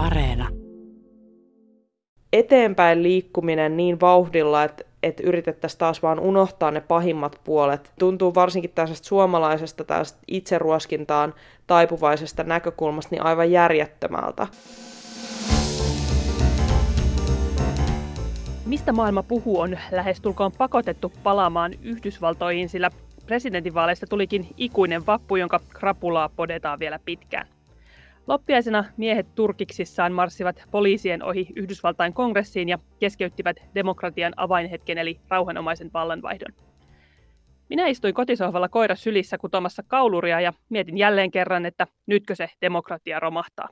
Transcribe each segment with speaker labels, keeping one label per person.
Speaker 1: Areena.
Speaker 2: Eteenpäin liikkuminen niin vauhdilla, että, että yritettäisiin taas vaan unohtaa ne pahimmat puolet, tuntuu varsinkin tällaisesta suomalaisesta tällaisesta itseruoskintaan taipuvaisesta näkökulmasta niin aivan järjettömältä.
Speaker 3: Mistä maailma puhuu on lähestulkoon pakotettu palaamaan Yhdysvaltoihin, sillä presidentinvaaleista tulikin ikuinen vappu, jonka krapulaa podetaan vielä pitkään. Loppiaisena miehet turkiksissaan marssivat poliisien ohi Yhdysvaltain kongressiin ja keskeyttivät demokratian avainhetken eli rauhanomaisen vallanvaihdon. Minä istuin kotisohvalla koira sylissä kutomassa kauluria ja mietin jälleen kerran, että nytkö se demokratia romahtaa.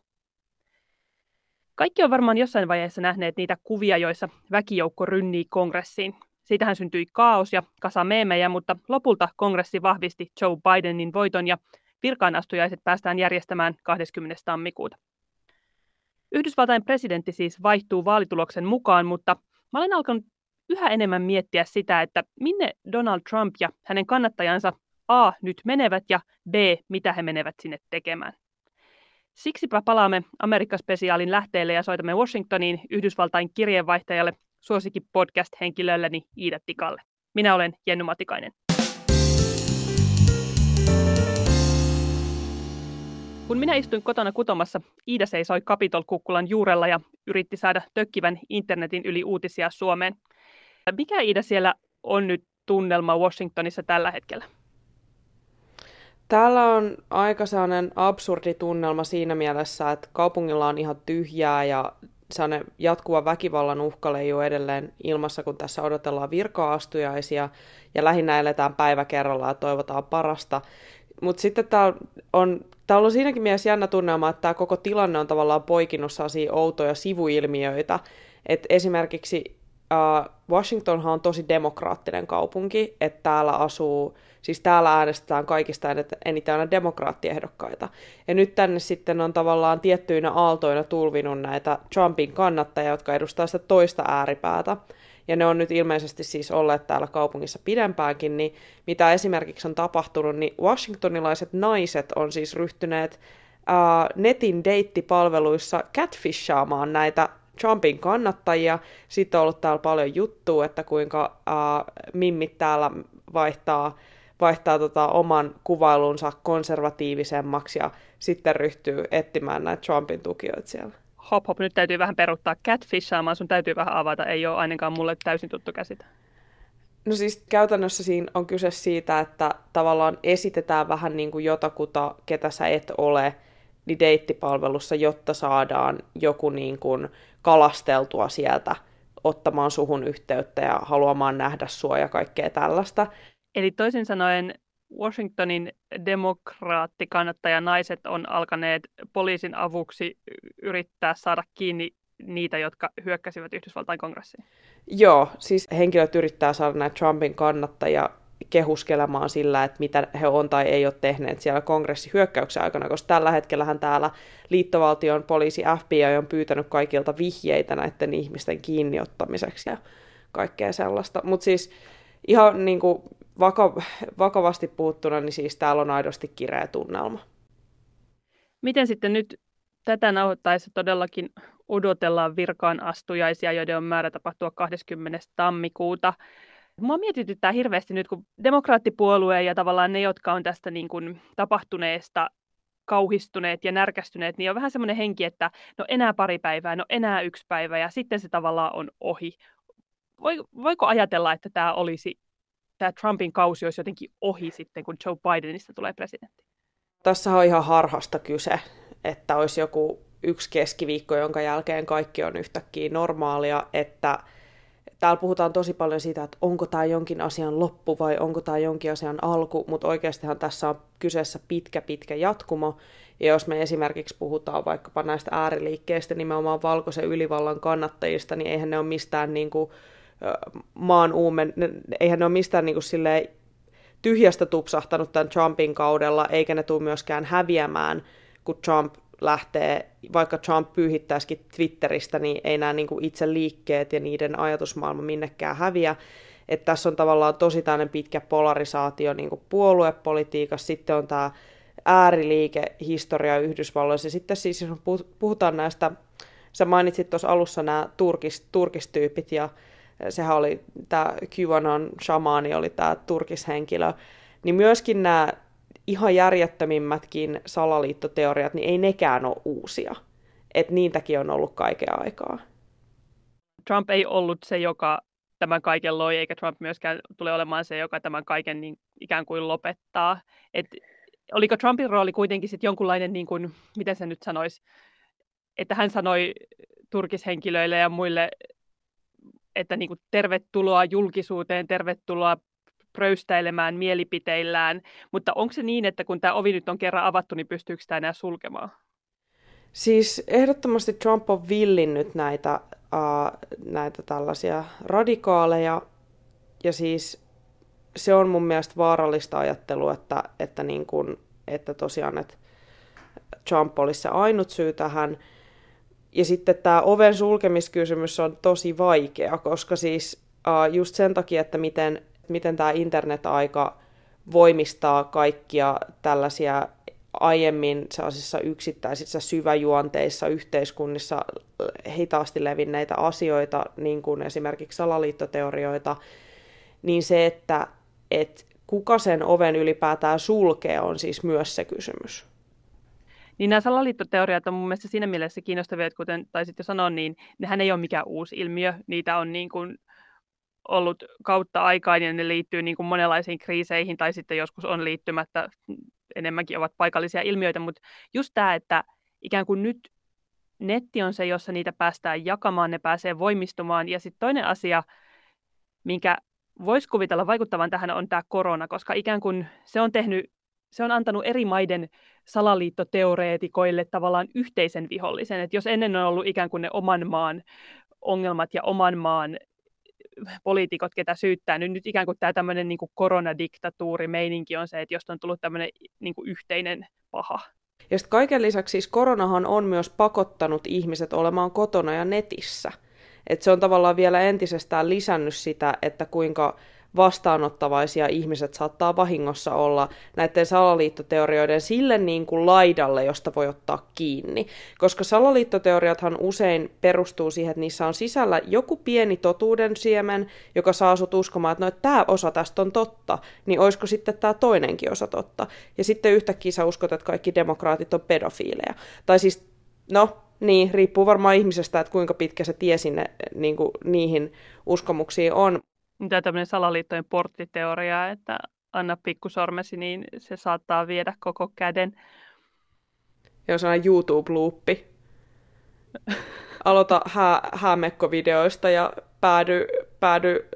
Speaker 3: Kaikki on varmaan jossain vaiheessa nähneet niitä kuvia, joissa väkijoukko rynnii kongressiin. Siitähän syntyi kaos ja kasa meemejä, mutta lopulta kongressi vahvisti Joe Bidenin voiton ja virkaanastujaiset päästään järjestämään 20. tammikuuta. Yhdysvaltain presidentti siis vaihtuu vaalituloksen mukaan, mutta mä olen alkanut yhä enemmän miettiä sitä, että minne Donald Trump ja hänen kannattajansa A nyt menevät ja B mitä he menevät sinne tekemään. Siksipä palaamme Amerikka-spesiaalin lähteelle ja soitamme Washingtoniin Yhdysvaltain kirjeenvaihtajalle suosikin podcast-henkilölleni Iida Tikalle. Minä olen Jenny Matikainen. Kun minä istuin kotona kutomassa, Iida seisoi Capitol-kukkulan juurella ja yritti saada tökkivän internetin yli uutisia Suomeen. Mikä Iida siellä on nyt tunnelma Washingtonissa tällä hetkellä?
Speaker 2: Täällä on aika sellainen absurdi tunnelma siinä mielessä, että kaupungilla on ihan tyhjää ja sellainen jatkuva väkivallan uhka leijuu edelleen ilmassa, kun tässä odotellaan virka-astujaisia ja lähinnä eletään päivä kerrallaan ja toivotaan parasta. Mutta sitten täällä on, täällä on siinäkin mielessä jännä tunnelma, että tämä koko tilanne on tavallaan poikinut sellaisia outoja sivuilmiöitä. Et esimerkiksi uh, Washingtonhan on tosi demokraattinen kaupunki, että täällä asuu Siis täällä äänestetään kaikista eniten aina demokraattiehdokkaita. Ja nyt tänne sitten on tavallaan tiettyinä aaltoina tulvinut näitä Trumpin kannattajia, jotka edustaa sitä toista ääripäätä. Ja ne on nyt ilmeisesti siis olleet täällä kaupungissa pidempäänkin, niin mitä esimerkiksi on tapahtunut, niin washingtonilaiset naiset on siis ryhtyneet ää, netin deittipalveluissa catfishaamaan näitä Trumpin kannattajia. Sitten on ollut täällä paljon juttua, että kuinka ää, mimmit täällä vaihtaa vaihtaa tota oman kuvailunsa konservatiivisemmaksi ja sitten ryhtyy etsimään näitä Trumpin tukijoita siellä.
Speaker 3: Hop hop, nyt täytyy vähän peruttaa catfishaamaan, sun täytyy vähän avata, ei ole ainakaan mulle täysin tuttu käsite.
Speaker 2: No siis käytännössä siinä on kyse siitä, että tavallaan esitetään vähän niin kuin jotakuta, ketä sä et ole, niin deittipalvelussa, jotta saadaan joku niin kuin kalasteltua sieltä ottamaan suhun yhteyttä ja haluamaan nähdä sua ja kaikkea tällaista.
Speaker 3: Eli toisin sanoen Washingtonin demokraattikannattajanaiset on alkaneet poliisin avuksi yrittää saada kiinni niitä, jotka hyökkäsivät Yhdysvaltain kongressiin.
Speaker 2: Joo, siis henkilöt yrittää saada näitä Trumpin kannattajia kehuskelemaan sillä, että mitä he on tai ei ole tehneet siellä kongressihyökkäyksen aikana, koska tällä hetkellähän täällä liittovaltion poliisi FBI on pyytänyt kaikilta vihjeitä näiden ihmisten kiinniottamiseksi ja kaikkea sellaista. Mutta siis ihan niin kuin vaka- vakavasti puuttuna, niin siis täällä on aidosti kireä tunnelma.
Speaker 3: Miten sitten nyt tätä nauhoittaessa todellakin odotellaan virkaan astujaisia, joiden on määrä tapahtua 20. tammikuuta. Mua mietityttää hirveästi nyt, kun demokraattipuolue ja tavallaan ne, jotka on tästä niin kuin tapahtuneesta kauhistuneet ja närkästyneet, niin on vähän semmoinen henki, että no enää pari päivää, no enää yksi päivä ja sitten se tavallaan on ohi. Voiko ajatella, että tämä olisi tämä Trumpin kausi olisi jotenkin ohi sitten, kun Joe Bidenista tulee presidentti?
Speaker 2: Tässä on ihan harhasta kyse, että olisi joku yksi keskiviikko, jonka jälkeen kaikki on yhtäkkiä normaalia, että täällä puhutaan tosi paljon siitä, että onko tämä jonkin asian loppu vai onko tämä jonkin asian alku, mutta oikeastihan tässä on kyseessä pitkä, pitkä jatkumo. Ja jos me esimerkiksi puhutaan vaikkapa näistä ääriliikkeistä, nimenomaan valkoisen ylivallan kannattajista, niin eihän ne ole mistään niin kuin maan uumen, eihän ne ole mistään niin kuin tyhjästä tupsahtanut tämän Trumpin kaudella, eikä ne tule myöskään häviämään, kun Trump lähtee, vaikka Trump pyyhittäisikin Twitteristä, niin ei nämä niin kuin itse liikkeet ja niiden ajatusmaailma minnekään häviä. Että tässä on tavallaan tosi tämmöinen pitkä polarisaatio niin kuin puoluepolitiikassa, sitten on tämä ääriliikehistoria Yhdysvalloissa, ja sitten siis jos puhutaan näistä Sä mainitsit tuossa alussa nämä turkis, turkistyypit ja sehän oli tämä QAnon shamaani oli tämä turkishenkilö, niin myöskin nämä ihan järjettömimmätkin salaliittoteoriat, niin ei nekään ole uusia. Että niitäkin on ollut kaiken aikaa.
Speaker 3: Trump ei ollut se, joka tämän kaiken loi, eikä Trump myöskään tule olemaan se, joka tämän kaiken niin ikään kuin lopettaa. Et oliko Trumpin rooli kuitenkin sitten jonkunlainen, niin kuin, miten se nyt sanoisi, että hän sanoi turkishenkilöille ja muille, että niin kuin, tervetuloa julkisuuteen, tervetuloa pröystäilemään mielipiteillään, mutta onko se niin, että kun tämä ovi nyt on kerran avattu, niin pystyykö tämä enää sulkemaan?
Speaker 2: Siis ehdottomasti Trump on villinnyt näitä, uh, näitä tällaisia radikaaleja, ja siis se on mun mielestä vaarallista ajattelua, että, että, niin kun, että tosiaan että Trump olisi se ainut syy tähän. Ja sitten tämä oven sulkemiskysymys on tosi vaikea, koska siis uh, just sen takia, että miten, miten tämä internet-aika voimistaa kaikkia tällaisia aiemmin sellaisissa yksittäisissä syväjuonteissa yhteiskunnissa hitaasti levinneitä asioita, niin kuin esimerkiksi salaliittoteorioita, niin se, että et kuka sen oven ylipäätään sulkee, on siis myös se kysymys.
Speaker 3: Niin nämä salaliittoteoriat on mun mielestä siinä mielessä kiinnostavia, että kuten taisit jo sanoa, niin nehän ei ole mikään uusi ilmiö. Niitä on niin kuin ollut kautta aikaan ja ne liittyy niin kuin monenlaisiin kriiseihin tai sitten joskus on liittymättä enemmänkin ovat paikallisia ilmiöitä, mutta just tämä, että ikään kuin nyt netti on se, jossa niitä päästään jakamaan, ne pääsee voimistumaan. Ja sitten toinen asia, minkä voisi kuvitella vaikuttavan tähän, on tämä korona, koska ikään kuin se on tehnyt, se on antanut eri maiden salaliittoteoreetikoille tavallaan yhteisen vihollisen. Että jos ennen on ollut ikään kuin ne oman maan ongelmat ja oman maan poliitikot, ketä syyttää. Nyt, nyt ikään kuin tämä tämmöinen niin koronadiktatuurimeininki on se, että jos on tullut tämmöinen niin kuin yhteinen paha.
Speaker 2: Ja sitten kaiken lisäksi siis koronahan on myös pakottanut ihmiset olemaan kotona ja netissä. Et se on tavallaan vielä entisestään lisännyt sitä, että kuinka vastaanottavaisia ihmiset saattaa vahingossa olla näiden salaliittoteorioiden sille niin kuin laidalle, josta voi ottaa kiinni. Koska salaliittoteoriathan usein perustuu siihen, että niissä on sisällä joku pieni totuuden siemen, joka saa sut uskomaan, että no, että tämä osa tästä on totta, niin olisiko sitten tämä toinenkin osa totta. Ja sitten yhtäkkiä sä uskot, että kaikki demokraatit on pedofiileja. Tai siis, no, niin, riippuu varmaan ihmisestä, että kuinka pitkä se tie sinne niin kuin, niihin uskomuksiin on
Speaker 3: mitä tämmöinen salaliittojen porttiteoria, että anna pikkusormesi, niin se saattaa viedä koko käden.
Speaker 2: Joo, sellainen YouTube-luuppi. Aloita hää, häämekkovideoista ja päädy, päädy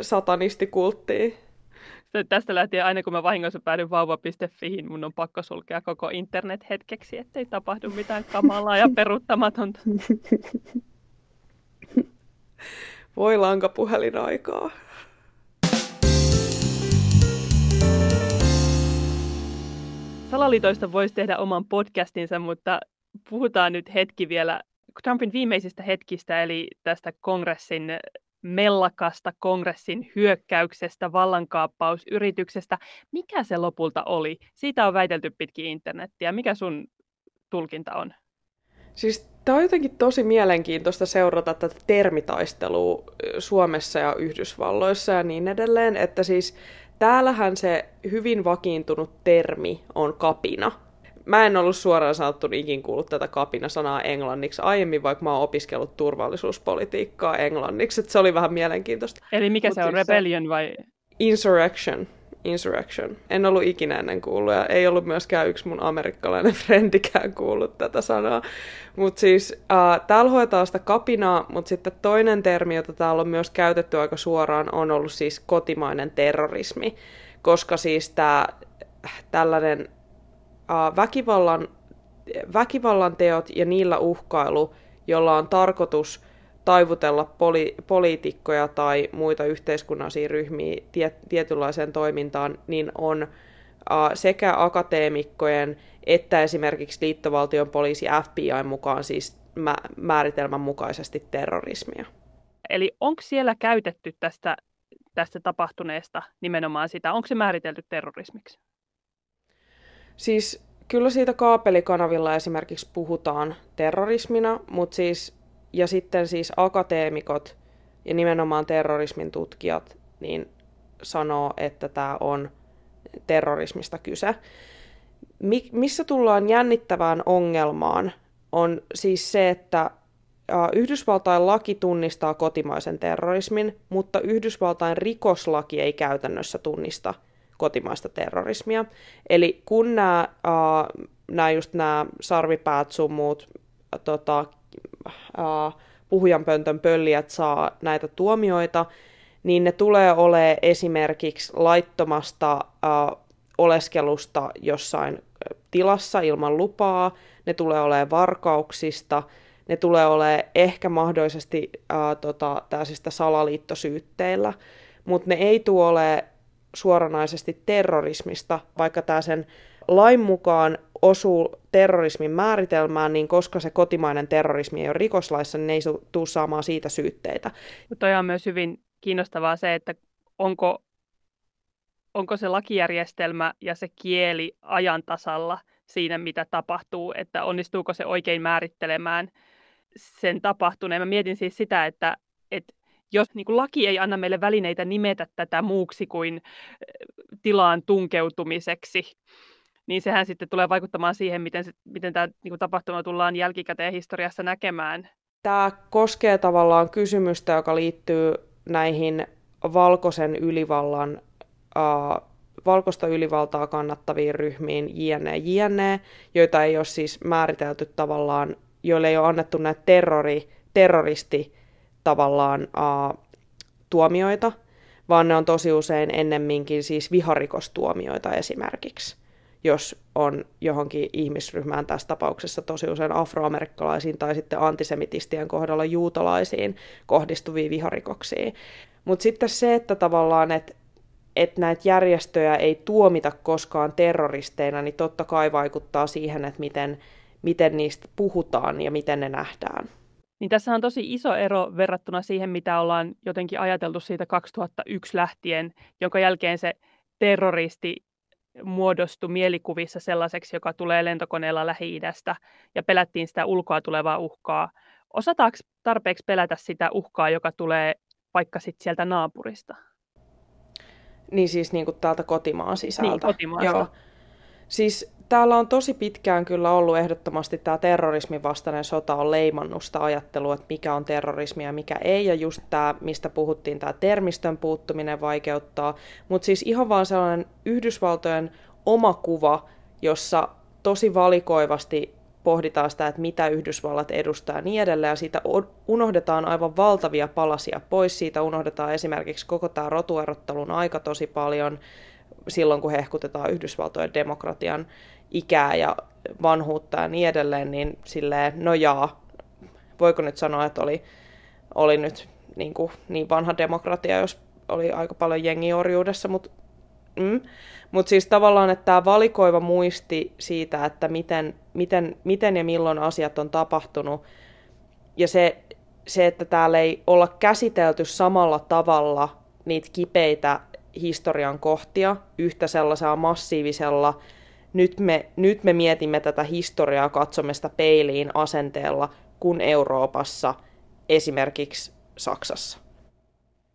Speaker 2: satanistikulttiin.
Speaker 3: Sitten tästä lähtien aina kun mä vahingossa päädyn vauva.fiin, mun on pakko sulkea koko internet hetkeksi, ettei tapahdu mitään kamalaa ja peruuttamatonta.
Speaker 2: Voi lankapuhelinaikaa.
Speaker 3: Salaliitoista voisi tehdä oman podcastinsa, mutta puhutaan nyt hetki vielä Trumpin viimeisistä hetkistä, eli tästä kongressin mellakasta, kongressin hyökkäyksestä, vallankaappausyrityksestä. Mikä se lopulta oli? Siitä on väitelty pitkin internettiä. Mikä sun tulkinta on?
Speaker 2: Siis tämä on jotenkin tosi mielenkiintoista seurata tätä termitaistelua Suomessa ja Yhdysvalloissa ja niin edelleen, että siis täällähän se hyvin vakiintunut termi on kapina. Mä en ollut suoraan sanottu ikin kuullut tätä kapina-sanaa englanniksi aiemmin, vaikka mä oon opiskellut turvallisuuspolitiikkaa englanniksi, että se oli vähän mielenkiintoista.
Speaker 3: Eli mikä Mut se on, siis rebellion vai?
Speaker 2: Insurrection. Insurrection. En ollut ikinä ennen kuullut ja ei ollut myöskään yksi mun amerikkalainen frendikään kuullut tätä sanaa. Mutta siis äh, täällä hoitaa sitä kapinaa, mutta sitten toinen termi, jota täällä on myös käytetty aika suoraan, on ollut siis kotimainen terrorismi. Koska siis tää, tällainen äh, väkivallan, väkivallan teot ja niillä uhkailu, jolla on tarkoitus – taivutella poli- poliitikkoja tai muita yhteiskunnallisia ryhmiä tie- tietynlaiseen toimintaan, niin on uh, sekä akateemikkojen että esimerkiksi liittovaltion poliisi FBI mukaan siis mä- määritelmän mukaisesti terrorismia.
Speaker 3: Eli onko siellä käytetty tästä, tästä tapahtuneesta nimenomaan sitä, onko se määritelty terrorismiksi?
Speaker 2: Siis kyllä siitä kaapelikanavilla esimerkiksi puhutaan terrorismina, mutta siis ja sitten siis akateemikot ja nimenomaan terrorismin tutkijat niin sanoo, että tämä on terrorismista kyse. missä tullaan jännittävään ongelmaan on siis se, että Yhdysvaltain laki tunnistaa kotimaisen terrorismin, mutta Yhdysvaltain rikoslaki ei käytännössä tunnista kotimaista terrorismia. Eli kun nämä, nämä just nämä sarvipäät, muut tota, puhujanpöntön pöllijät saa näitä tuomioita, niin ne tulee olemaan esimerkiksi laittomasta oleskelusta jossain tilassa ilman lupaa, ne tulee olemaan varkauksista, ne tulee olemaan ehkä mahdollisesti ää, tota, tällaisista salaliittosyytteillä, mutta ne ei tule ole suoranaisesti terrorismista, vaikka tämä sen lain mukaan osuu terrorismin määritelmään, niin koska se kotimainen terrorismi ei ole rikoslaissa, niin ei tule saamaan siitä syytteitä.
Speaker 3: Mutta on myös hyvin kiinnostavaa se, että onko, onko se lakijärjestelmä ja se kieli ajan tasalla siinä, mitä tapahtuu, että onnistuuko se oikein määrittelemään sen tapahtuneen. Mä mietin siis sitä, että, että jos niin kuin laki ei anna meille välineitä nimetä tätä muuksi kuin tilaan tunkeutumiseksi, niin sehän sitten tulee vaikuttamaan siihen, miten, se, miten tämä niin tapahtuma tullaan jälkikäteen historiassa näkemään.
Speaker 2: Tämä koskee tavallaan kysymystä, joka liittyy näihin valkoisen ylivallan, äh, valkoista ylivaltaa kannattaviin ryhmiin jne, jne, joita ei ole siis määritelty tavallaan, joille ei ole annettu näitä terrori, terroristi tavallaan äh, tuomioita, vaan ne on tosi usein ennemminkin siis viharikostuomioita esimerkiksi jos on johonkin ihmisryhmään tässä tapauksessa tosi usein afroamerikkalaisiin tai sitten antisemitistien kohdalla juutalaisiin kohdistuvia viharikoksia. Mutta sitten se, että tavallaan, että että näitä järjestöjä ei tuomita koskaan terroristeina, niin totta kai vaikuttaa siihen, että miten, miten niistä puhutaan ja miten ne nähdään.
Speaker 3: Niin tässä on tosi iso ero verrattuna siihen, mitä ollaan jotenkin ajateltu siitä 2001 lähtien, jonka jälkeen se terroristi muodostui mielikuvissa sellaiseksi, joka tulee lentokoneella Lähi-idästä ja pelättiin sitä ulkoa tulevaa uhkaa. Osataanko tarpeeksi pelätä sitä uhkaa, joka tulee vaikka sit sieltä naapurista?
Speaker 2: Niin siis niin kuin täältä kotimaan sisältä.
Speaker 3: Niin, kotimaasta. Joo.
Speaker 2: Siis täällä on tosi pitkään kyllä ollut ehdottomasti tämä terrorismin vastainen sota on leimannut sitä ajattelua, että mikä on terrorismi ja mikä ei. Ja just tämä, mistä puhuttiin, tämä termistön puuttuminen vaikeuttaa. Mutta siis ihan vaan sellainen Yhdysvaltojen oma kuva, jossa tosi valikoivasti pohditaan sitä, että mitä Yhdysvallat edustaa ja niin edelleen, ja siitä unohdetaan aivan valtavia palasia pois. Siitä unohdetaan esimerkiksi koko tämä rotuerottelun aika tosi paljon, silloin, kun hehkutetaan Yhdysvaltojen demokratian ikää ja vanhuutta ja niin edelleen, niin silleen, no jaa, voiko nyt sanoa, että oli, oli nyt niin, kuin, niin vanha demokratia, jos oli aika paljon jengiorjuudessa, mutta mm. Mut siis tavallaan, että tämä valikoiva muisti siitä, että miten, miten, miten ja milloin asiat on tapahtunut, ja se, se, että täällä ei olla käsitelty samalla tavalla niitä kipeitä historian kohtia yhtä sellaisella massiivisella, nyt me, nyt me mietimme tätä historiaa katsomista peiliin asenteella kuin Euroopassa, esimerkiksi Saksassa.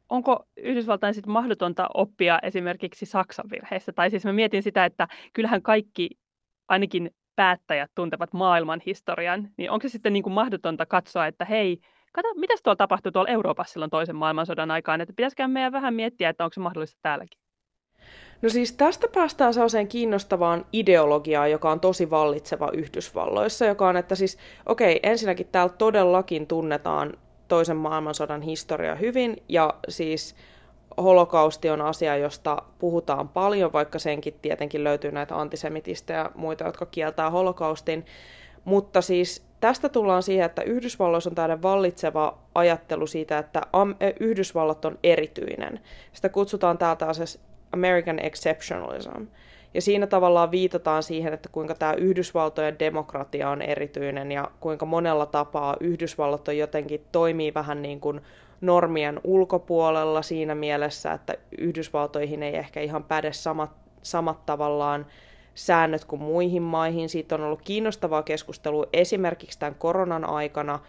Speaker 3: Onko Yhdysvaltain sitten mahdotonta oppia esimerkiksi Saksan virheistä? Tai siis mä mietin sitä, että kyllähän kaikki, ainakin päättäjät tuntevat maailman historian, niin onko se sitten niin kuin mahdotonta katsoa, että hei, kato, mitä tuolla tapahtui tuolla Euroopassa silloin toisen maailmansodan aikaan, että pitäisikö meidän vähän miettiä, että onko se mahdollista täälläkin?
Speaker 2: No siis tästä päästään sellaiseen kiinnostavaan ideologiaan, joka on tosi vallitseva Yhdysvalloissa, joka on, että siis, okei, okay, ensinnäkin täällä todellakin tunnetaan toisen maailmansodan historia hyvin, ja siis holokausti on asia, josta puhutaan paljon, vaikka senkin tietenkin löytyy näitä antisemitistejä ja muita, jotka kieltää holokaustin, mutta siis tästä tullaan siihen, että Yhdysvalloissa on tällainen vallitseva ajattelu siitä, että Yhdysvallat on erityinen. Sitä kutsutaan täältä American Exceptionalism. Ja siinä tavallaan viitataan siihen, että kuinka tämä Yhdysvaltojen demokratia on erityinen ja kuinka monella tapaa Yhdysvallat on jotenkin toimii vähän niin kuin normien ulkopuolella siinä mielessä, että Yhdysvaltoihin ei ehkä ihan päde samat, samat tavallaan säännöt kuin muihin maihin. Siitä on ollut kiinnostavaa keskustelua esimerkiksi tämän koronan aikana,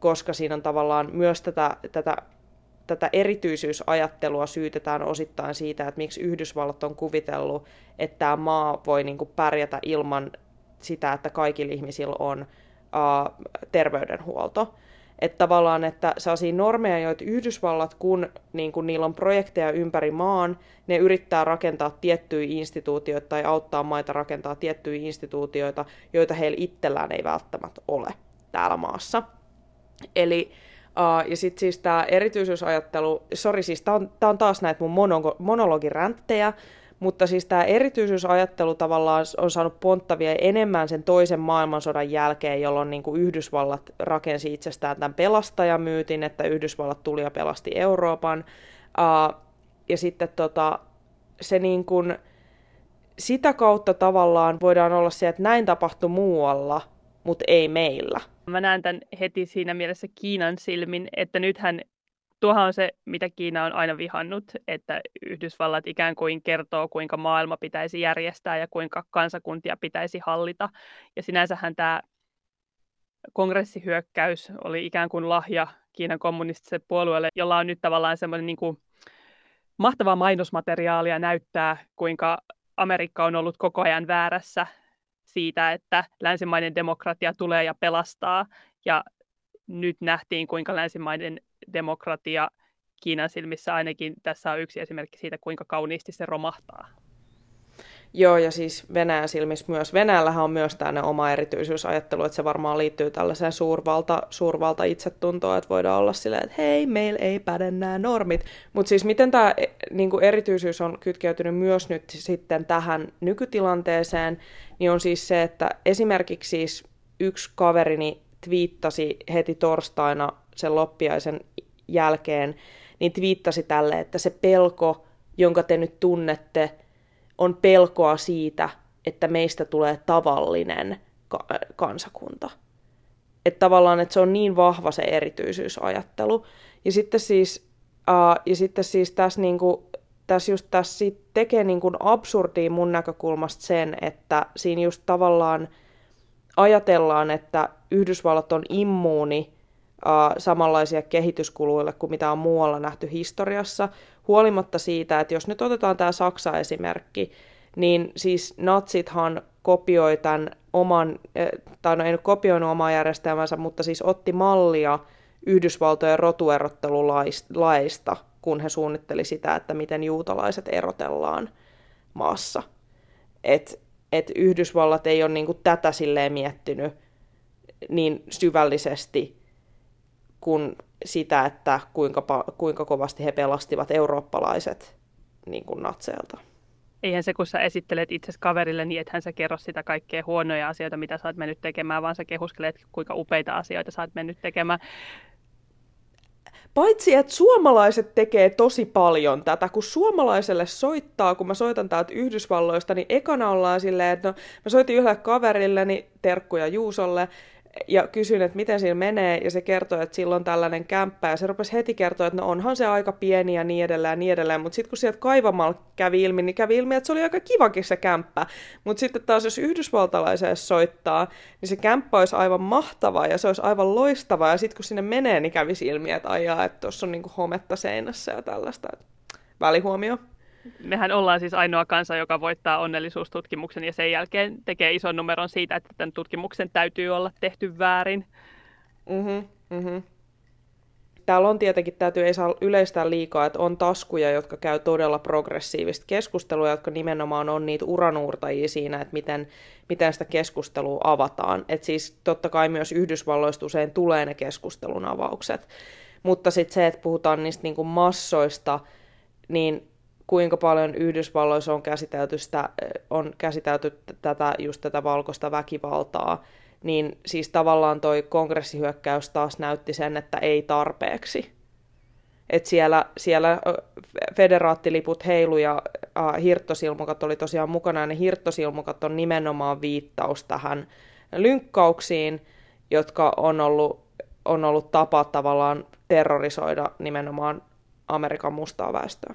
Speaker 2: koska siinä on tavallaan myös tätä, tätä, tätä erityisyysajattelua syytetään osittain siitä, että miksi Yhdysvallat on kuvitellut, että tämä maa voi niin kuin pärjätä ilman sitä, että kaikilla ihmisillä on uh, terveydenhuolto. Että tavallaan, että sellaisia normeja, joita Yhdysvallat, kun niin kun niillä on projekteja ympäri maan, ne yrittää rakentaa tiettyjä instituutioita tai auttaa maita rakentaa tiettyjä instituutioita, joita heillä itsellään ei välttämättä ole täällä maassa. Eli Uh, ja sitten siis tämä erityisyysajattelu, sori siis tämä on, on taas näitä mun mono, monologiränttejä, mutta siis tämä erityisyysajattelu tavallaan on saanut ponttavia enemmän sen toisen maailmansodan jälkeen, jolloin niin kuin Yhdysvallat rakensi itsestään tämän pelastajamyytin, että Yhdysvallat tuli ja pelasti Euroopan. Uh, ja sitten tota, se niin kuin, sitä kautta tavallaan voidaan olla se, että näin tapahtui muualla, mutta ei meillä.
Speaker 3: Mä näen tämän heti siinä mielessä Kiinan silmin, että nythän tuohan on se, mitä Kiina on aina vihannut, että Yhdysvallat ikään kuin kertoo, kuinka maailma pitäisi järjestää ja kuinka kansakuntia pitäisi hallita. Ja sinänsähän tämä kongressihyökkäys oli ikään kuin lahja Kiinan kommunistiselle puolueelle, jolla on nyt tavallaan semmoinen niin kuin mahtavaa mainosmateriaalia näyttää, kuinka Amerikka on ollut koko ajan väärässä siitä, että länsimainen demokratia tulee ja pelastaa. Ja nyt nähtiin, kuinka länsimainen demokratia Kiinan silmissä ainakin tässä on yksi esimerkki siitä, kuinka kauniisti se romahtaa.
Speaker 2: Joo, ja siis Venäjän silmissä myös. Venäjällähän on myös tämä oma erityisysajattelu, että se varmaan liittyy tällaiseen suurvalta, suurvalta itsetuntoon, että voidaan olla silleen, että hei, meillä ei päde nämä normit. Mutta siis miten tämä e, niin erityisyys on kytkeytynyt myös nyt sitten tähän nykytilanteeseen, niin on siis se, että esimerkiksi siis yksi kaverini twiittasi heti torstaina sen loppiaisen jälkeen, niin twiittasi tälle, että se pelko, jonka te nyt tunnette, on pelkoa siitä, että meistä tulee tavallinen ka- kansakunta. Että tavallaan, että se on niin vahva se erityisysajattelu. Ja sitten siis, uh, ja sitten siis tässä, niinku, tässä just tässä tekee niinku absurdia mun näkökulmasta sen, että siinä just tavallaan ajatellaan, että Yhdysvallat on immuuni samanlaisia kehityskuluille kuin mitä on muualla nähty historiassa, huolimatta siitä, että jos nyt otetaan tämä Saksa-esimerkki, niin siis natsithan kopioi tämän oman, eh, tai no ei nyt kopioinut omaa järjestelmänsä, mutta siis otti mallia Yhdysvaltojen rotuerottelulaista, kun he suunnitteli sitä, että miten juutalaiset erotellaan maassa. Et, et Yhdysvallat ei ole niinku tätä silleen miettinyt niin syvällisesti kuin sitä, että kuinka, kuinka kovasti he pelastivat eurooppalaiset niin kuin natseilta.
Speaker 3: Eihän se, kun sä esittelet itse kaverille, niin ethän sä kerro sitä kaikkea huonoja asioita, mitä sä oot mennyt tekemään, vaan sä kehuskelet, kuinka upeita asioita sä oot mennyt tekemään.
Speaker 2: Paitsi, että suomalaiset tekee tosi paljon tätä, kun suomalaiselle soittaa, kun mä soitan täältä Yhdysvalloista, niin ekana ollaan silleen, että no, mä soitin yhdelle kaverilleni, terkkuja Juusolle, ja kysyin, että miten siinä menee, ja se kertoi, että sillä on tällainen kämppä, ja se rupesi heti kertoa, että no onhan se aika pieni ja niin edelleen ja niin edelleen, mutta sitten kun sieltä kaivamalla kävi ilmi, niin kävi ilmi, että se oli aika kivakin se kämppä, mutta sitten taas jos yhdysvaltalaiseen soittaa, niin se kämppä olisi aivan mahtava, ja se olisi aivan loistava, ja sitten kun sinne menee, niin kävisi ilmi, että ajaa, että tuossa on niinku hometta seinässä ja tällaista, välihuomio.
Speaker 3: Mehän ollaan siis ainoa kansa, joka voittaa onnellisuustutkimuksen ja sen jälkeen tekee ison numeron siitä, että tämän tutkimuksen täytyy olla tehty väärin.
Speaker 2: Mm-hmm, mm-hmm. Täällä on tietenkin, täytyy ei saa yleistää liikaa, että on taskuja, jotka käy todella progressiivista keskustelua, jotka nimenomaan on niitä uranuurtajia siinä, että miten, miten sitä keskustelua avataan. Et siis totta kai myös Yhdysvalloista usein tulee ne keskustelun avaukset. Mutta sitten se, että puhutaan niistä niin kuin massoista, niin kuinka paljon Yhdysvalloissa on käsitelty, sitä, on käsitelty tätä, just tätä valkoista väkivaltaa, niin siis tavallaan toi kongressihyökkäys taas näytti sen, että ei tarpeeksi. Et siellä, siellä federaattiliput heilu ja äh, hirttosilmukat oli tosiaan mukana, ja ne hirttosilmukat on nimenomaan viittaus tähän lynkkauksiin, jotka on ollut, on ollut tapa tavallaan terrorisoida nimenomaan Amerikan mustaa väestöä.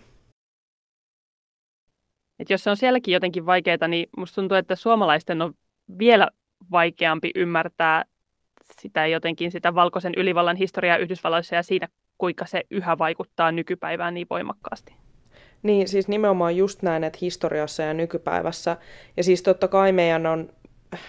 Speaker 3: Et jos se on sielläkin jotenkin vaikeaa, niin musta tuntuu, että suomalaisten on vielä vaikeampi ymmärtää sitä jotenkin sitä valkoisen ylivallan historiaa Yhdysvalloissa ja siinä, kuinka se yhä vaikuttaa nykypäivään niin voimakkaasti.
Speaker 2: Niin, siis nimenomaan just näin, että historiassa ja nykypäivässä. Ja siis totta kai meidän on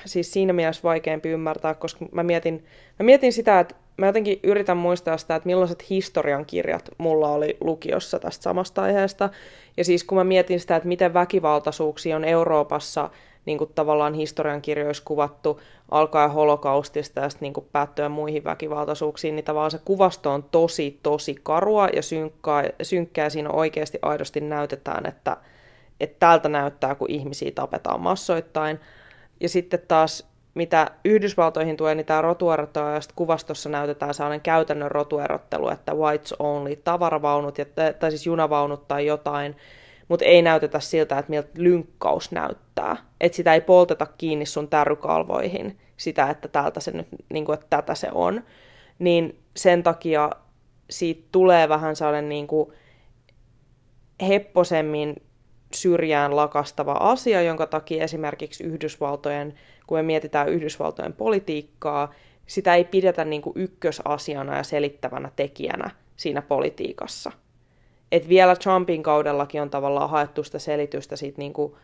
Speaker 2: siis siinä mielessä vaikeampi ymmärtää, koska mä mietin, mä mietin sitä, että mä jotenkin yritän muistaa sitä, että millaiset historiankirjat mulla oli lukiossa tästä samasta aiheesta. Ja siis kun mä mietin sitä, että miten väkivaltaisuuksia on Euroopassa niin kuin tavallaan historiankirjoissa kuvattu alkaen holokaustista ja sitten niin päättyen muihin väkivaltaisuuksiin, niin tavallaan se kuvasto on tosi, tosi karua ja synkkää, synkkää siinä oikeasti aidosti näytetään, että, että täältä näyttää, kun ihmisiä tapetaan massoittain. Ja sitten taas mitä Yhdysvaltoihin tulee, niin tämä rotuerottelu, ja kuvastossa näytetään sellainen käytännön rotuerottelu, että whites only, tavaravaunut, ja, tai siis junavaunut tai jotain, mutta ei näytetä siltä, että miltä lynkkaus näyttää. Että sitä ei polteta kiinni sun tärrykalvoihin, sitä, että täältä se nyt, niin kuin, että tätä se on. Niin sen takia siitä tulee vähän sellainen niin kuin hepposemmin syrjään lakastava asia, jonka takia esimerkiksi Yhdysvaltojen, kun me mietitään Yhdysvaltojen politiikkaa, sitä ei pidetä niin kuin ykkösasiana ja selittävänä tekijänä siinä politiikassa. Et vielä Trumpin kaudellakin on tavallaan haettu sitä selitystä siitä niin kuin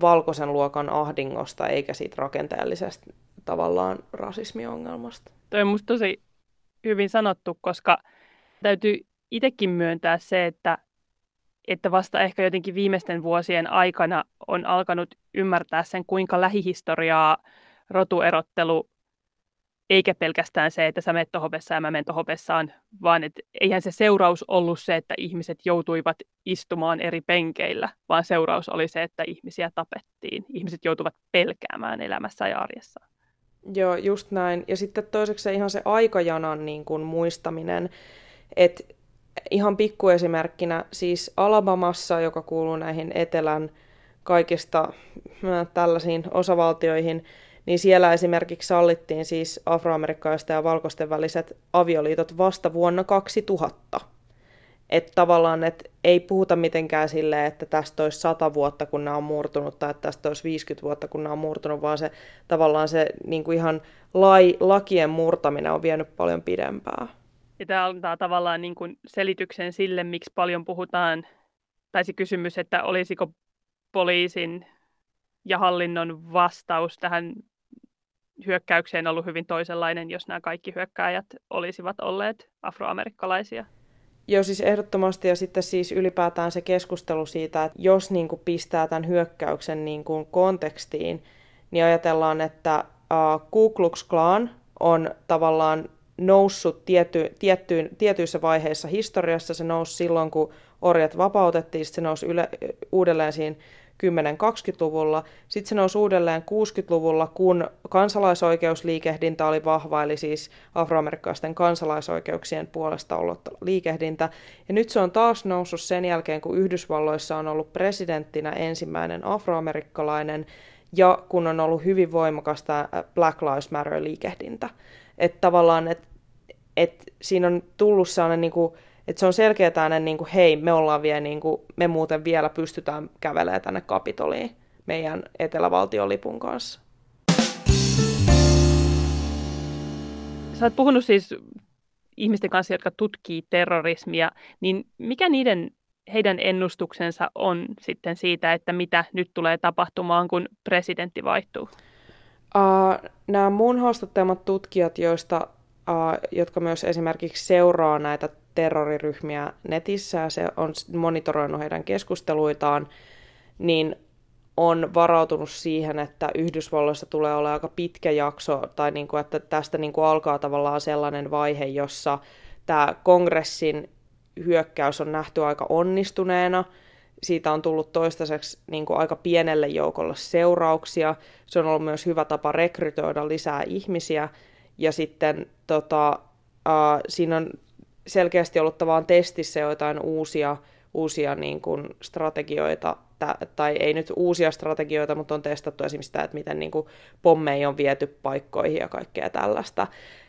Speaker 2: valkoisen luokan ahdingosta, eikä siitä rakenteellisesta tavallaan rasismiongelmasta.
Speaker 3: Toi on musta tosi hyvin sanottu, koska täytyy itsekin myöntää se, että että vasta ehkä jotenkin viimeisten vuosien aikana on alkanut ymmärtää sen, kuinka lähihistoriaa rotuerottelu, eikä pelkästään se, että sä menet tohon ja mä menen tohon vaan että eihän se seuraus ollut se, että ihmiset joutuivat istumaan eri penkeillä, vaan seuraus oli se, että ihmisiä tapettiin. Ihmiset joutuvat pelkäämään elämässä ja arjessa.
Speaker 2: Joo, just näin. Ja sitten toiseksi se ihan se aikajanan niin kuin muistaminen, että ihan pikkuesimerkkinä, siis Alabamassa, joka kuuluu näihin etelän kaikista äh, tällaisiin osavaltioihin, niin siellä esimerkiksi sallittiin siis afroamerikkalaisten ja valkoisten väliset avioliitot vasta vuonna 2000. Että tavallaan, että ei puhuta mitenkään silleen, että tästä olisi 100 vuotta, kun nämä on murtunut, tai että tästä olisi 50 vuotta, kun nämä on murtunut, vaan se tavallaan se niin kuin ihan lai, lakien murtaminen on vienyt paljon pidempään.
Speaker 3: Ja tämä antaa tavallaan niin kuin selityksen sille, miksi paljon puhutaan, tai se kysymys, että olisiko poliisin ja hallinnon vastaus tähän hyökkäykseen ollut hyvin toisenlainen, jos nämä kaikki hyökkääjät olisivat olleet afroamerikkalaisia.
Speaker 2: Joo, siis ehdottomasti ja sitten siis ylipäätään se keskustelu siitä, että jos niin kuin pistää tämän hyökkäyksen niin kuin kontekstiin, niin ajatellaan, että uh, Ku Klux Klan on tavallaan noussut tiety, tiettyyn, tietyissä vaiheissa historiassa. Se nousi silloin, kun orjat vapautettiin, sitten se nousi yle, uudelleen siinä 10-20-luvulla. Sitten se nousi uudelleen 60-luvulla, kun kansalaisoikeusliikehdintä oli vahva, eli siis afroamerikkalaisten kansalaisoikeuksien puolesta ollut liikehdintä. Ja nyt se on taas noussut sen jälkeen, kun Yhdysvalloissa on ollut presidenttinä ensimmäinen afroamerikkalainen, ja kun on ollut hyvin voimakas tämä Black Lives Matter-liikehdintä. Että tavallaan, että et siinä on tullut sellainen, niin kuin, että se on selkeä tämmöinen, niin kuin, hei, me ollaan vielä, niin kuin, me muuten vielä pystytään kävelemään tänne Kapitoliin meidän etelävaltion lipun kanssa.
Speaker 3: Sä oot puhunut siis ihmisten kanssa, jotka tutkii terrorismia, niin mikä niiden heidän ennustuksensa on sitten siitä, että mitä nyt tulee tapahtumaan, kun presidentti vaihtuu?
Speaker 2: Uh, nämä mun haastattelemat tutkijat, joista, uh, jotka myös esimerkiksi seuraa näitä terroriryhmiä netissä ja se on monitoroinut heidän keskusteluitaan, niin on varautunut siihen, että Yhdysvalloissa tulee olla aika pitkä jakso, tai niin kuin, että tästä niin kuin alkaa tavallaan sellainen vaihe, jossa tämä kongressin hyökkäys on nähty aika onnistuneena, siitä on tullut toistaiseksi niin kuin aika pienelle joukolle seurauksia. Se on ollut myös hyvä tapa rekrytoida lisää ihmisiä. Ja sitten tota, äh, siinä on selkeästi ollut tavallaan testissä joitain uusia, uusia niin kuin strategioita, tai ei nyt uusia strategioita, mutta on testattu esimerkiksi sitä, että miten niin kuin pommeja on viety paikkoihin ja kaikkea tällaista.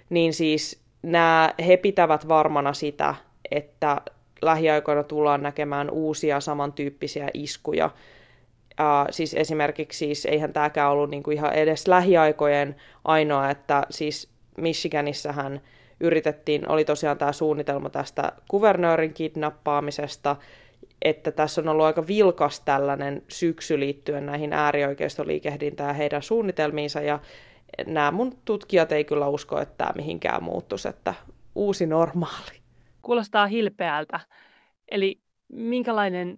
Speaker 2: Niin siis nämä, he pitävät varmana sitä, että lähiaikoina tullaan näkemään uusia samantyyppisiä iskuja. Uh, siis esimerkiksi siis eihän tämäkään ollut niinku ihan edes lähiaikojen ainoa, että siis Michiganissähän yritettiin, oli tosiaan tämä suunnitelma tästä kuvernöörin kidnappaamisesta, että tässä on ollut aika vilkas tällainen syksy liittyen näihin äärioikeistoliikehdintään ja heidän suunnitelmiinsa, ja nämä mun tutkijat ei kyllä usko, että tämä mihinkään muuttuisi, että uusi normaali.
Speaker 3: Kuulostaa hilpeältä. Eli minkälainen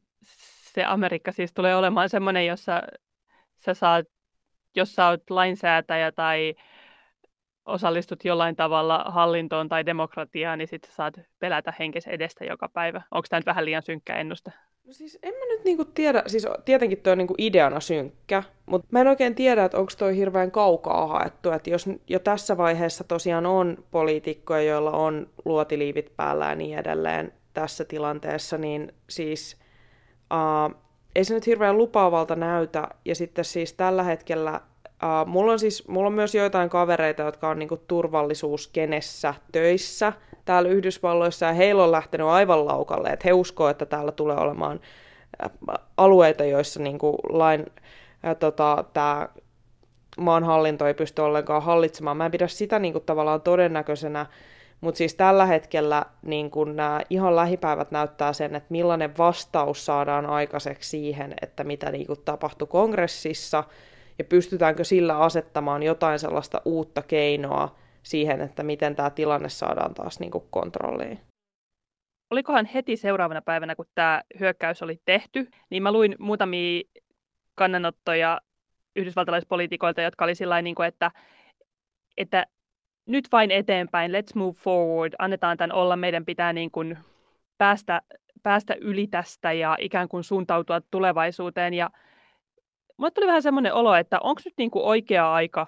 Speaker 3: se Amerikka siis tulee olemaan semmoinen, jossa sä saat, jos sä oot lainsäätäjä tai osallistut jollain tavalla hallintoon tai demokratiaan, niin sitten saat pelätä henkes edestä joka päivä. Onko tämä nyt vähän liian synkkä ennuste?
Speaker 2: No siis en mä nyt niinku tiedä, siis tietenkin toi on niinku ideana synkkä, mutta mä en oikein tiedä, että onko toi hirveän kaukaa haettu, että jos jo tässä vaiheessa tosiaan on poliitikkoja, joilla on luotiliivit päällä ja niin edelleen tässä tilanteessa, niin siis uh, ei se nyt hirveän lupaavalta näytä, ja sitten siis tällä hetkellä Uh, mulla, on siis, mulla on myös joitain kavereita, jotka on niinku turvallisuuskenessä töissä täällä Yhdysvalloissa, ja heillä on lähtenyt aivan laukalle, että he uskoo, että täällä tulee olemaan alueita, joissa niinku lain, ja tota, tämä maan hallinto ei pysty ollenkaan hallitsemaan. Mä en pidä sitä niinku tavallaan todennäköisenä, mutta siis tällä hetkellä niin kun nämä ihan lähipäivät näyttää sen, että millainen vastaus saadaan aikaiseksi siihen, että mitä niin tapahtui kongressissa – ja pystytäänkö sillä asettamaan jotain sellaista uutta keinoa siihen, että miten tämä tilanne saadaan taas niin kuin kontrolliin.
Speaker 3: Olikohan heti seuraavana päivänä, kun tämä hyökkäys oli tehty, niin mä luin muutamia kannanottoja yhdysvaltalaispoliitikoilta, jotka oli sillä niin että, että nyt vain eteenpäin, let's move forward, annetaan tämän olla, meidän pitää niin kuin päästä, päästä yli tästä ja ikään kuin suuntautua tulevaisuuteen. Ja Mulle tuli vähän semmoinen olo, että onko nyt niinku oikea aika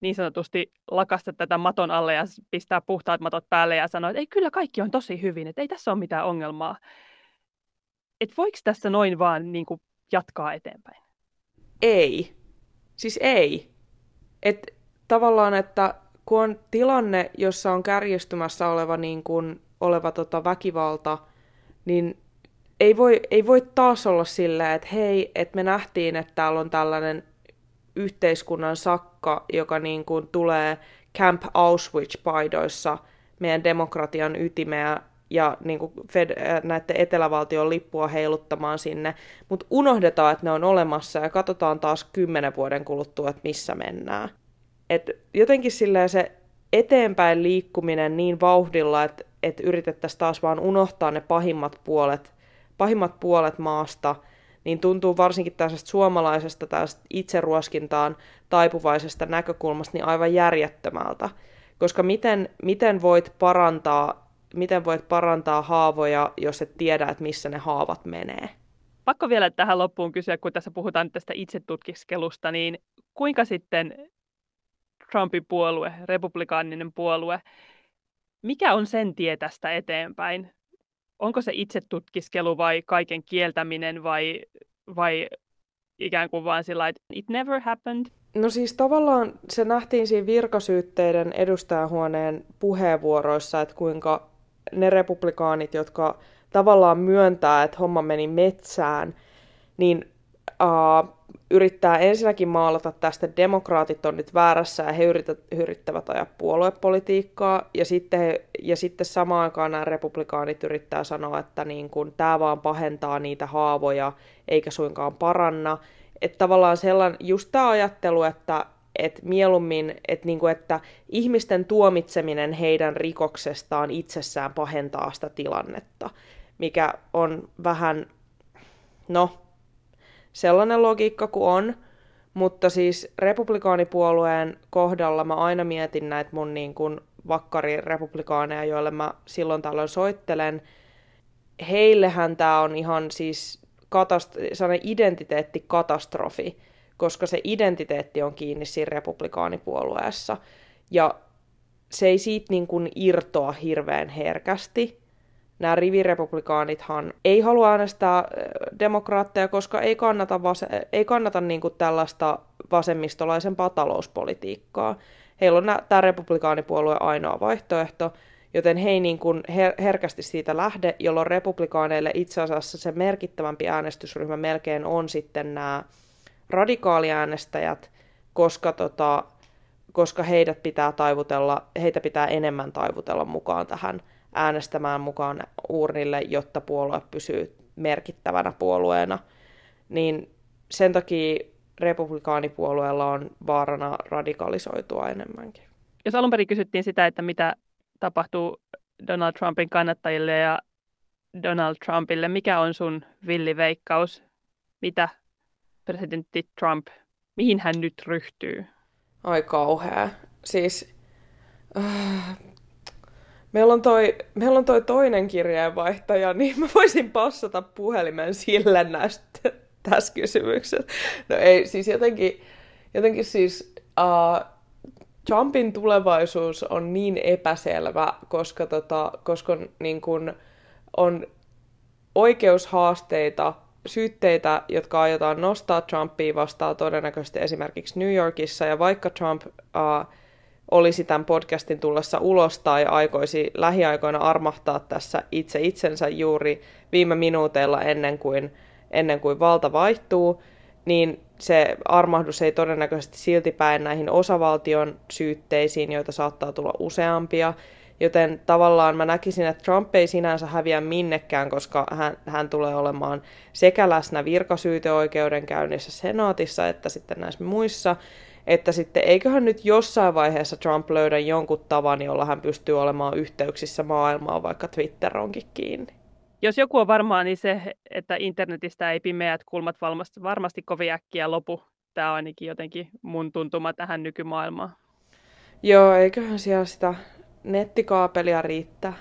Speaker 3: niin sanotusti lakasta tätä maton alle ja pistää puhtaat matot päälle ja sanoa, että ei kyllä kaikki on tosi hyvin, että ei tässä ole mitään ongelmaa. Että voiko tässä noin vaan niin kuin jatkaa eteenpäin?
Speaker 2: Ei. Siis ei. Et tavallaan, että kun on tilanne, jossa on kärjistymässä oleva, niin kuin, oleva tota, väkivalta, niin ei voi, ei voi taas olla silleen, että hei, että me nähtiin, että täällä on tällainen yhteiskunnan sakka, joka niin kuin tulee Camp Auschwitz-paidoissa meidän demokratian ytimeä ja niin kuin Fed, äh, näiden etelävaltion lippua heiluttamaan sinne, mutta unohdetaan, että ne on olemassa ja katsotaan taas kymmenen vuoden kuluttua, että missä mennään. Et jotenkin silleen se eteenpäin liikkuminen niin vauhdilla, että, että yritettäisiin taas vaan unohtaa ne pahimmat puolet pahimmat puolet maasta, niin tuntuu varsinkin tällaisesta suomalaisesta tällaisesta itseruoskintaan taipuvaisesta näkökulmasta niin aivan järjettömältä. Koska miten, miten voit parantaa miten voit parantaa haavoja, jos et tiedä, että missä ne haavat menee?
Speaker 3: Pakko vielä tähän loppuun kysyä, kun tässä puhutaan tästä itsetutkiskelusta, niin kuinka sitten Trumpin puolue, republikaaninen puolue, mikä on sen tie tästä eteenpäin? Onko se itse tutkiskelu vai kaiken kieltäminen vai, vai ikään kuin vaan sillä että it never happened?
Speaker 2: No siis tavallaan se nähtiin siinä virkasyytteiden edustajahuoneen puheenvuoroissa, että kuinka ne republikaanit, jotka tavallaan myöntää, että homma meni metsään, niin uh, yrittää ensinnäkin maalata tästä, että demokraatit on nyt väärässä ja he yrittävät ajaa puoluepolitiikkaa. Ja sitten, he, ja sitten samaan aikaan nämä republikaanit yrittää sanoa, että niin kun, tämä vaan pahentaa niitä haavoja eikä suinkaan paranna. Että tavallaan sellainen, just tämä ajattelu, että, että mieluummin, että, niin kuin, että ihmisten tuomitseminen heidän rikoksestaan itsessään pahentaa sitä tilannetta, mikä on vähän, no, sellainen logiikka kuin on, mutta siis republikaanipuolueen kohdalla mä aina mietin näitä mun niin kuin vakkarirepublikaaneja, joille mä silloin tällöin soittelen. Heillehän tämä on ihan siis katast- sellainen identiteettikatastrofi, koska se identiteetti on kiinni siinä republikaanipuolueessa. Ja se ei siitä niin kuin irtoa hirveän herkästi nämä rivirepublikaanithan ei halua äänestää demokraatteja, koska ei kannata, vas- ei kannata niin kuin tällaista vasemmistolaisempaa talouspolitiikkaa. Heillä on tämä republikaanipuolue ainoa vaihtoehto, joten he ei niin kuin her- herkästi siitä lähde, jolloin republikaaneille itse asiassa se merkittävämpi äänestysryhmä melkein on sitten nämä radikaaliäänestäjät, koska tota, koska heidät pitää taivutella, heitä pitää enemmän taivutella mukaan tähän äänestämään mukaan uurnille, jotta puolue pysyy merkittävänä puolueena. Niin sen takia republikaanipuolueella on vaarana radikalisoitua enemmänkin.
Speaker 3: Jos alun perin kysyttiin sitä, että mitä tapahtuu Donald Trumpin kannattajille ja Donald Trumpille, mikä on sun villiveikkaus? Mitä presidentti Trump, mihin hän nyt ryhtyy?
Speaker 2: Ai kauhea. Siis äh, meillä, on toi, meillä on toi toinen kirjeenvaihtaja, niin mä voisin passata puhelimen sille näistä tässä kysymyksessä. No ei, siis jotenkin, jotenkin siis uh, Trumpin tulevaisuus on niin epäselvä, koska, tota, koska niin kun on oikeushaasteita, syytteitä, jotka aiotaan nostaa Trumpia vastaan todennäköisesti esimerkiksi New Yorkissa, ja vaikka Trump uh, olisi tämän podcastin tullessa ulos tai aikoisi lähiaikoina armahtaa tässä itse itsensä juuri viime minuuteilla ennen kuin ennen kuin valta vaihtuu, niin se armahdus ei todennäköisesti silti päin näihin osavaltion syytteisiin, joita saattaa tulla useampia. Joten tavallaan mä näkisin, että Trump ei sinänsä häviä minnekään, koska hän, hän tulee olemaan sekä läsnä virkasyyteoikeudenkäynnissä senaatissa että sitten näissä muissa, että sitten eiköhän nyt jossain vaiheessa Trump löydä jonkun tavan, jolla hän pystyy olemaan yhteyksissä maailmaan, vaikka Twitter onkin kiinni.
Speaker 3: Jos joku on varmaa, niin se, että internetistä ei pimeät kulmat varmasti, varmasti kovin äkkiä lopu. Tämä on ainakin jotenkin mun tuntuma tähän nykymaailmaan.
Speaker 2: Joo, eiköhän siellä sitä nettikaapelia riittää.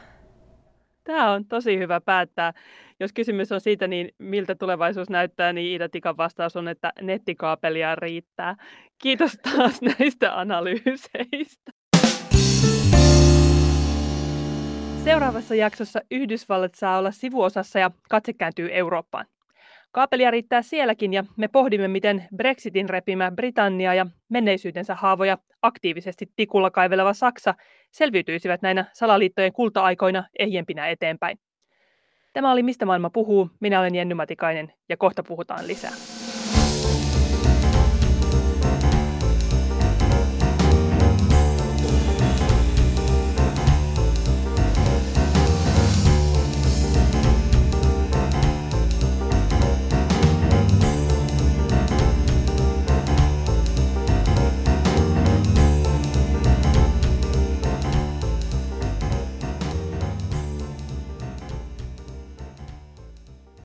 Speaker 3: Tämä on tosi hyvä päättää. Jos kysymys on siitä, niin miltä tulevaisuus näyttää, niin Ida Tikan vastaus on, että nettikaapelia riittää. Kiitos taas näistä analyyseistä. Seuraavassa jaksossa Yhdysvallat saa olla sivuosassa ja katse kääntyy Eurooppaan. Kaapelia riittää sielläkin ja me pohdimme, miten Brexitin repimä Britannia ja menneisyytensä haavoja aktiivisesti tikulla kaiveleva Saksa selviytyisivät näinä salaliittojen kulta-aikoina ehjempinä eteenpäin. Tämä oli Mistä maailma puhuu. Minä olen Jenny Matikainen ja kohta puhutaan lisää.